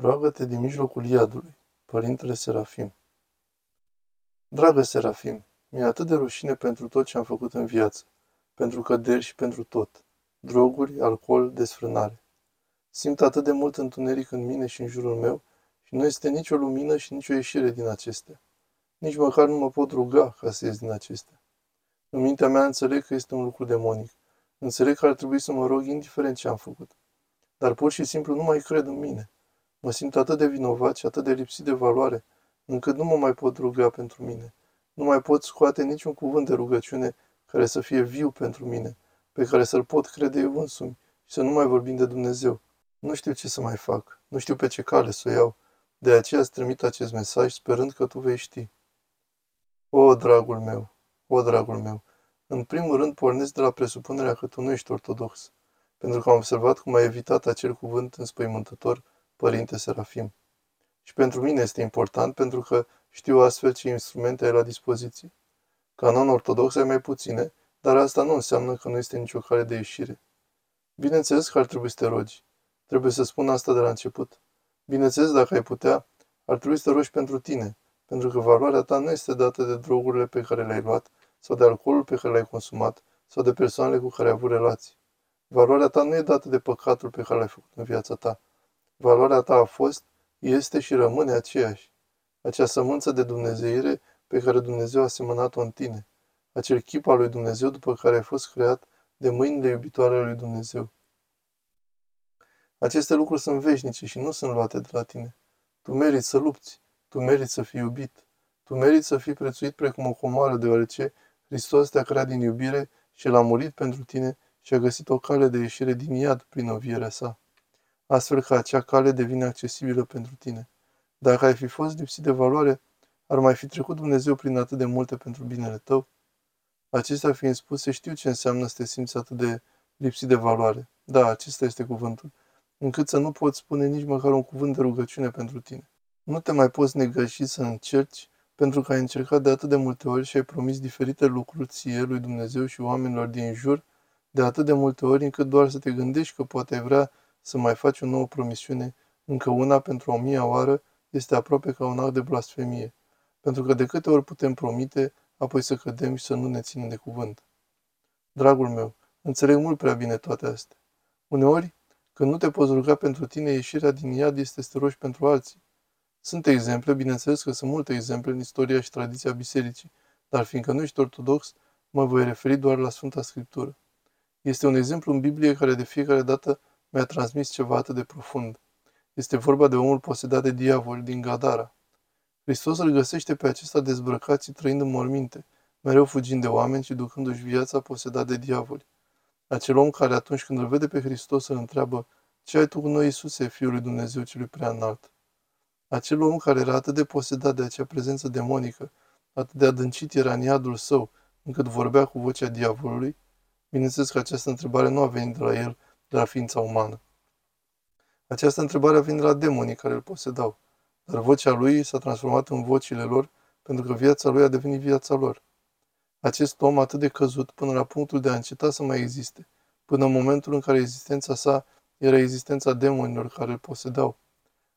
Roagă-te din mijlocul iadului, Părintele Serafim. Dragă Serafim, mi-e atât de rușine pentru tot ce am făcut în viață, pentru căderi și pentru tot. Droguri, alcool, desfrânare. Simt atât de mult întuneric în mine și în jurul meu și nu este nicio lumină și nicio ieșire din acestea. Nici măcar nu mă pot ruga ca să ies din acestea. În mintea mea înțeleg că este un lucru demonic. Înțeleg că ar trebui să mă rog indiferent ce am făcut. Dar pur și simplu nu mai cred în mine. Mă simt atât de vinovat și atât de lipsit de valoare, încât nu mă mai pot ruga pentru mine. Nu mai pot scoate niciun cuvânt de rugăciune care să fie viu pentru mine, pe care să-l pot crede eu însumi și să nu mai vorbim de Dumnezeu. Nu știu ce să mai fac, nu știu pe ce cale să o iau, de aceea îți trimit acest mesaj sperând că tu vei ști. O, dragul meu, o, dragul meu, în primul rând pornesc de la presupunerea că tu nu ești ortodox, pentru că am observat cum ai evitat acel cuvânt înspăimântător Părinte Serafim. Și pentru mine este important pentru că știu astfel ce instrumente ai la dispoziție. Ca non-ortodox ai mai puține, dar asta nu înseamnă că nu este nicio cale de ieșire. Bineînțeles că ar trebui să te rogi. Trebuie să spun asta de la început. Bineînțeles, dacă ai putea, ar trebui să te rogi pentru tine, pentru că valoarea ta nu este dată de drogurile pe care le-ai luat, sau de alcoolul pe care l-ai consumat, sau de persoanele cu care ai avut relații. Valoarea ta nu e dată de păcatul pe care l-ai făcut în viața ta, Valoarea ta a fost, este și rămâne aceeași. Acea sămânță de dumnezeire pe care Dumnezeu a semănat-o în tine. Acel chip al lui Dumnezeu după care ai fost creat de mâinile iubitoare ale lui Dumnezeu. Aceste lucruri sunt veșnice și nu sunt luate de la tine. Tu meriți să lupți, tu meriți să fii iubit, tu meriți să fii prețuit precum o comoară, deoarece Hristos te-a creat din iubire și El a murit pentru tine și a găsit o cale de ieșire din iad prin învierea sa astfel că acea cale devine accesibilă pentru tine. Dacă ai fi fost lipsit de valoare, ar mai fi trecut Dumnezeu prin atât de multe pentru binele tău? Acestea fiind spuse, știu ce înseamnă să te simți atât de lipsit de valoare. Da, acesta este cuvântul. Încât să nu poți spune nici măcar un cuvânt de rugăciune pentru tine. Nu te mai poți negăși să încerci pentru că ai încercat de atât de multe ori și ai promis diferite lucruri ție, lui Dumnezeu și oamenilor din jur, de atât de multe ori încât doar să te gândești că poate ai vrea să mai faci o nouă promisiune, încă una pentru o mie oară, este aproape ca un act de blasfemie. Pentru că de câte ori putem promite, apoi să cădem și să nu ne ținem de cuvânt. Dragul meu, înțeleg mult prea bine toate astea. Uneori, când nu te poți ruga pentru tine, ieșirea din iad este să te rogi pentru alții. Sunt exemple, bineînțeles că sunt multe exemple în istoria și tradiția bisericii, dar fiindcă nu ești ortodox, mă voi referi doar la Sfânta Scriptură. Este un exemplu în Biblie care de fiecare dată mi-a transmis ceva atât de profund. Este vorba de omul posedat de diavol din Gadara. Hristos îl găsește pe acesta dezbrăcat și trăind în morminte, mereu fugind de oameni și ducându-și viața posedat de diavoli. Acel om care atunci când îl vede pe Hristos îl întreabă, ce ai tu cu noi, Iisuse, Fiul lui Dumnezeu celui prea înalt? Acel om care era atât de posedat de acea prezență demonică, atât de adâncit era în iadul său, încât vorbea cu vocea diavolului, bineînțeles că această întrebare nu a venit de la el, de la ființa umană. Această întrebare vine de la demonii care îl posedau, dar vocea lui s-a transformat în vocile lor pentru că viața lui a devenit viața lor. Acest om atât de căzut până la punctul de a înceta să mai existe, până în momentul în care existența sa era existența demonilor care îl posedau.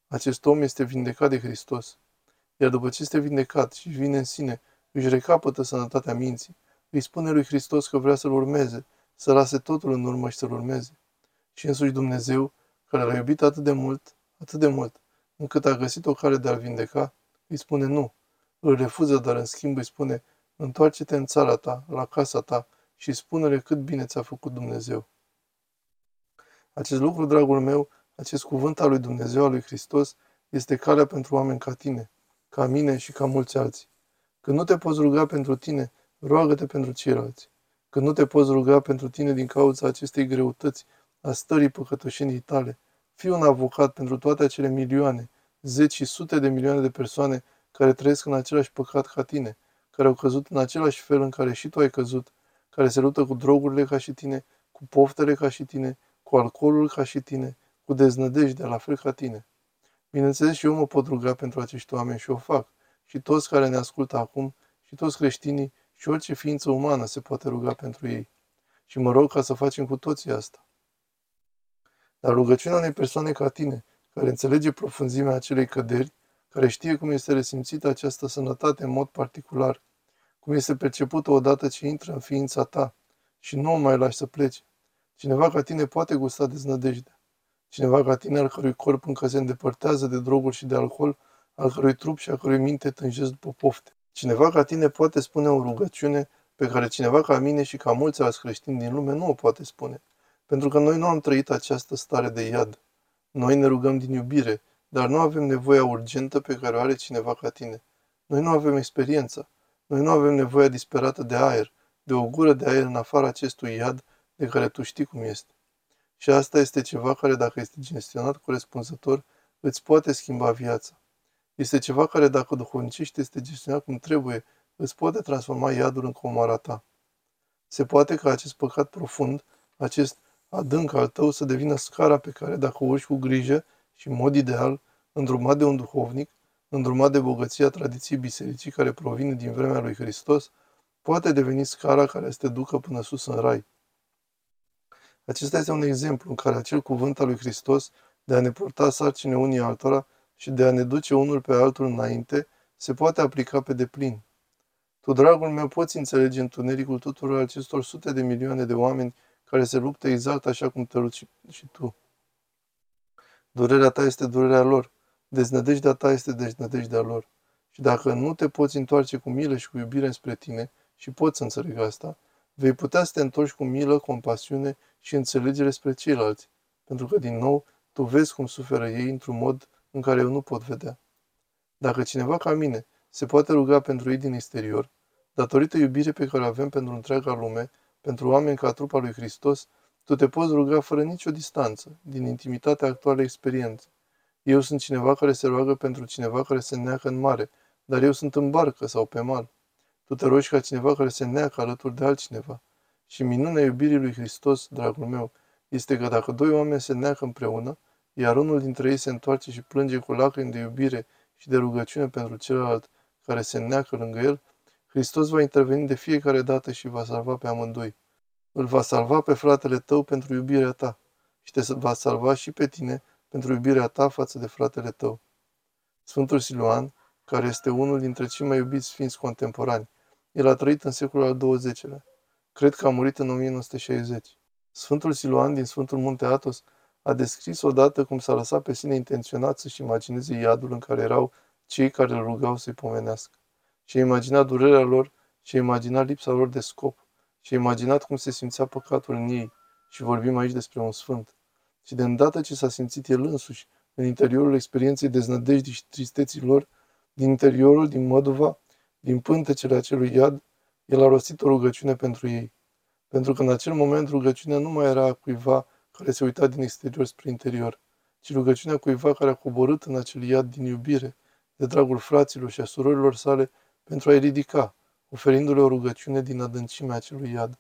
Acest om este vindecat de Hristos. Iar după ce este vindecat și vine în sine, își recapătă sănătatea minții, îi spune lui Hristos că vrea să-l urmeze, să lase totul în urmă și să-l urmeze și însuși Dumnezeu, care l-a iubit atât de mult, atât de mult, încât a găsit o cale de a-l vindeca, îi spune nu. Îl refuză, dar în schimb îi spune, întoarce-te în țara ta, la casa ta și spune-le cât bine ți-a făcut Dumnezeu. Acest lucru, dragul meu, acest cuvânt al lui Dumnezeu, al lui Hristos, este calea pentru oameni ca tine, ca mine și ca mulți alții. Când nu te poți ruga pentru tine, roagă-te pentru ceilalți. Când nu te poți ruga pentru tine din cauza acestei greutăți a stării păcătoșenii tale. Fii un avocat pentru toate acele milioane, zeci și sute de milioane de persoane care trăiesc în același păcat ca tine, care au căzut în același fel în care și tu ai căzut, care se luptă cu drogurile ca și tine, cu poftele ca și tine, cu alcoolul ca și tine, cu deznădejdea la fel ca tine. Bineînțeles și eu mă pot ruga pentru acești oameni și o fac. Și toți care ne ascultă acum, și toți creștinii, și orice ființă umană se poate ruga pentru ei. Și mă rog ca să facem cu toții asta. Dar rugăciunea unei persoane ca tine, care înțelege profunzimea acelei căderi, care știe cum este resimțită această sănătate în mod particular, cum este percepută odată ce intră în ființa ta și nu o mai lași să plece. Cineva ca tine poate gusta deznădejdea. Cineva ca tine al cărui corp încă se îndepărtează de droguri și de alcool, al cărui trup și a cărui minte tânjesc după pofte. Cineva ca tine poate spune o rugăciune pe care cineva ca mine și ca mulți alți creștini din lume nu o poate spune, pentru că noi nu am trăit această stare de iad. Noi ne rugăm din iubire, dar nu avem nevoia urgentă pe care o are cineva ca tine. Noi nu avem experiența. Noi nu avem nevoia disperată de aer, de o gură de aer în afara acestui iad de care tu știi cum este. Și asta este ceva care, dacă este gestionat corespunzător, îți poate schimba viața. Este ceva care, dacă duhovnicește este gestionat cum trebuie, îți poate transforma iadul în comara ta. Se poate ca acest păcat profund, acest adânc al tău să devină scara pe care, dacă o urci cu grijă și în mod ideal, îndrumat de un duhovnic, îndrumat de bogăția tradiției bisericii care provine din vremea lui Hristos, poate deveni scara care să te ducă până sus în rai. Acesta este un exemplu în care acel cuvânt al lui Hristos de a ne purta sarcine unii altora și de a ne duce unul pe altul înainte, se poate aplica pe deplin. Tu, dragul meu, poți înțelege întunericul tuturor acestor sute de milioane de oameni care se luptă exact așa cum te lupți și tu. Durerea ta este durerea lor, deznădejdea ta este deznădejdea lor. Și dacă nu te poți întoarce cu milă și cu iubire spre tine, și poți să înțeleg asta, vei putea să te întorci cu milă, compasiune și înțelegere spre ceilalți, pentru că, din nou, tu vezi cum suferă ei într-un mod în care eu nu pot vedea. Dacă cineva ca mine se poate ruga pentru ei din exterior, datorită iubirii pe care o avem pentru întreaga lume, pentru oameni ca trupa lui Hristos, tu te poți ruga fără nicio distanță, din intimitatea actualei experiență. Eu sunt cineva care se roagă pentru cineva care se neacă în mare, dar eu sunt în barcă sau pe mal. Tu te rogi ca cineva care se neacă alături de altcineva. Și minunea iubirii lui Hristos, dragul meu, este că dacă doi oameni se neacă împreună, iar unul dintre ei se întoarce și plânge cu lacrimi de iubire și de rugăciune pentru celălalt care se neacă lângă el, Hristos va interveni de fiecare dată și va salva pe amândoi. Îl va salva pe fratele tău pentru iubirea ta și te va salva și pe tine pentru iubirea ta față de fratele tău. Sfântul Siluan, care este unul dintre cei mai iubiți sfinți contemporani, el a trăit în secolul al XX-lea. Cred că a murit în 1960. Sfântul Siluan din Sfântul Munte Atos a descris odată cum s-a lăsat pe sine intenționat să-și imagineze iadul în care erau cei care îl rugau să-i pomenească. Și a imaginat durerea lor și a imaginat lipsa lor de scop și a imaginat cum se simțea păcatul în ei și vorbim aici despre un sfânt. Și de îndată ce s-a simțit el însuși în interiorul experienței deznădejdii și tristeții lor, din interiorul, din măduva, din pântecele acelui iad, el a rostit o rugăciune pentru ei. Pentru că în acel moment rugăciunea nu mai era a cuiva care se uita din exterior spre interior, ci rugăciunea cuiva care a coborât în acel iad din iubire, de dragul fraților și a surorilor sale, pentru a-i ridica, oferindu-le o rugăciune din adâncimea acelui iad.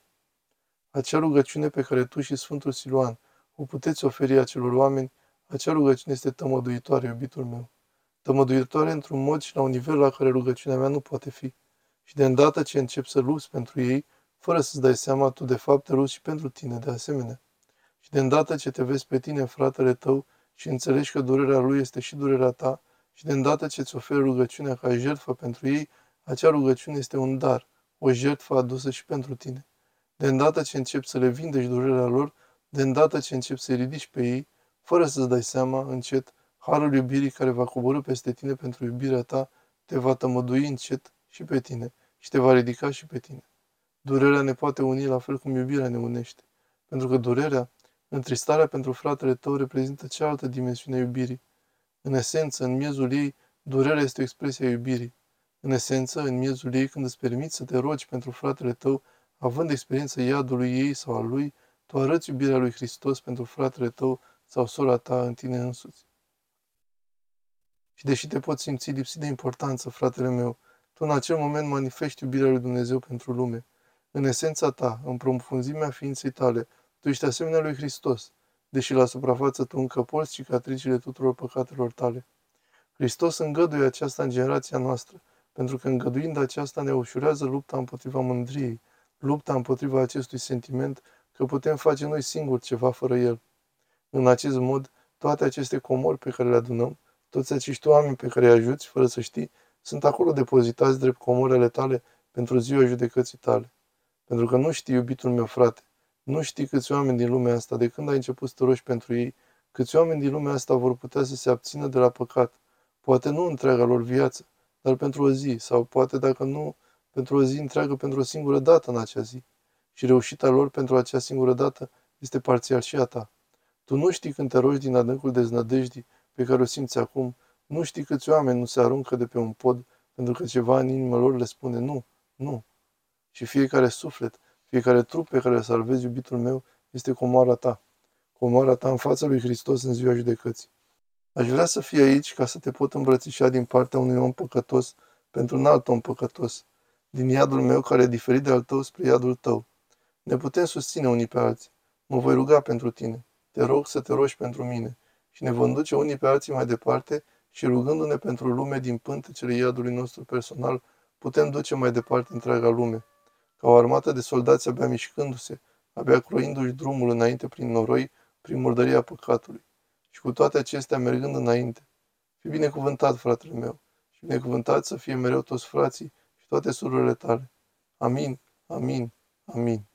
Acea rugăciune pe care tu și Sfântul Siluan o puteți oferi acelor oameni, acea rugăciune este tămăduitoare, iubitul meu. Tămăduitoare într-un mod și la un nivel la care rugăciunea mea nu poate fi. Și de îndată ce încep să lupți pentru ei, fără să-ți dai seama, tu de fapt te lupți și pentru tine de asemenea. Și de îndată ce te vezi pe tine, fratele tău, și înțelegi că durerea lui este și durerea ta, și de îndată ce îți oferi rugăciunea ca jertfă pentru ei, acea rugăciune este un dar, o jertfă adusă și pentru tine. De îndată ce începi să le vindești durerea lor, de îndată ce începi să-i ridici pe ei, fără să-ți dai seama, încet, harul iubirii care va coborâ peste tine pentru iubirea ta, te va tămădui încet și pe tine și te va ridica și pe tine. Durerea ne poate uni la fel cum iubirea ne unește, pentru că durerea, întristarea pentru fratele tău reprezintă cealaltă dimensiune a iubirii. În esență, în miezul ei, durerea este o expresie a iubirii. În esență, în miezul ei, când îți permiți să te rogi pentru fratele tău, având experiența iadului ei sau al lui, tu arăți iubirea lui Hristos pentru fratele tău sau sora ta în tine însuți. Și deși te poți simți lipsit de importanță, fratele meu, tu în acel moment manifesti iubirea lui Dumnezeu pentru lume. În esența ta, în profunzimea ființei tale, tu ești asemenea lui Hristos, deși la suprafață tu încă porți cicatricile tuturor păcatelor tale. Hristos îngăduie aceasta în generația noastră, pentru că îngăduind aceasta ne ușurează lupta împotriva mândriei, lupta împotriva acestui sentiment că putem face noi singuri ceva fără El. În acest mod, toate aceste comori pe care le adunăm, toți acești oameni pe care îi ajuți, fără să știi, sunt acolo depozitați drept comori ale tale pentru ziua judecății tale. Pentru că nu știi, iubitul meu frate, nu știi câți oameni din lumea asta, de când ai început să te rogi pentru ei, câți oameni din lumea asta vor putea să se abțină de la păcat. Poate nu întreaga lor viață, dar pentru o zi, sau poate dacă nu, pentru o zi întreagă, pentru o singură dată în acea zi. Și reușita lor pentru acea singură dată este parțial și a ta. Tu nu știi când te rogi din adâncul deznădejdii pe care o simți acum, nu știi câți oameni nu se aruncă de pe un pod pentru că ceva în inima lor le spune nu, nu. Și fiecare suflet, fiecare trup pe care îl salvezi, iubitul meu, este comoara ta. Comoara ta în fața lui Hristos în ziua judecății. Aș vrea să fii aici ca să te pot îmbrățișa din partea unui om păcătos pentru un alt om păcătos, din iadul meu care e diferit de al tău spre iadul tău. Ne putem susține unii pe alții. Mă voi ruga pentru tine. Te rog să te rogi pentru mine. Și ne vom duce unii pe alții mai departe și rugându-ne pentru lume din pântecele iadului nostru personal, putem duce mai departe întreaga lume. Ca o armată de soldați abia mișcându-se, abia croindu-și drumul înainte prin noroi, prin murdăria păcatului. Și cu toate acestea mergând înainte. Fi binecuvântat, fratele meu, și binecuvântat să fie mereu toți frații și toate surorile tale. Amin, amin, amin.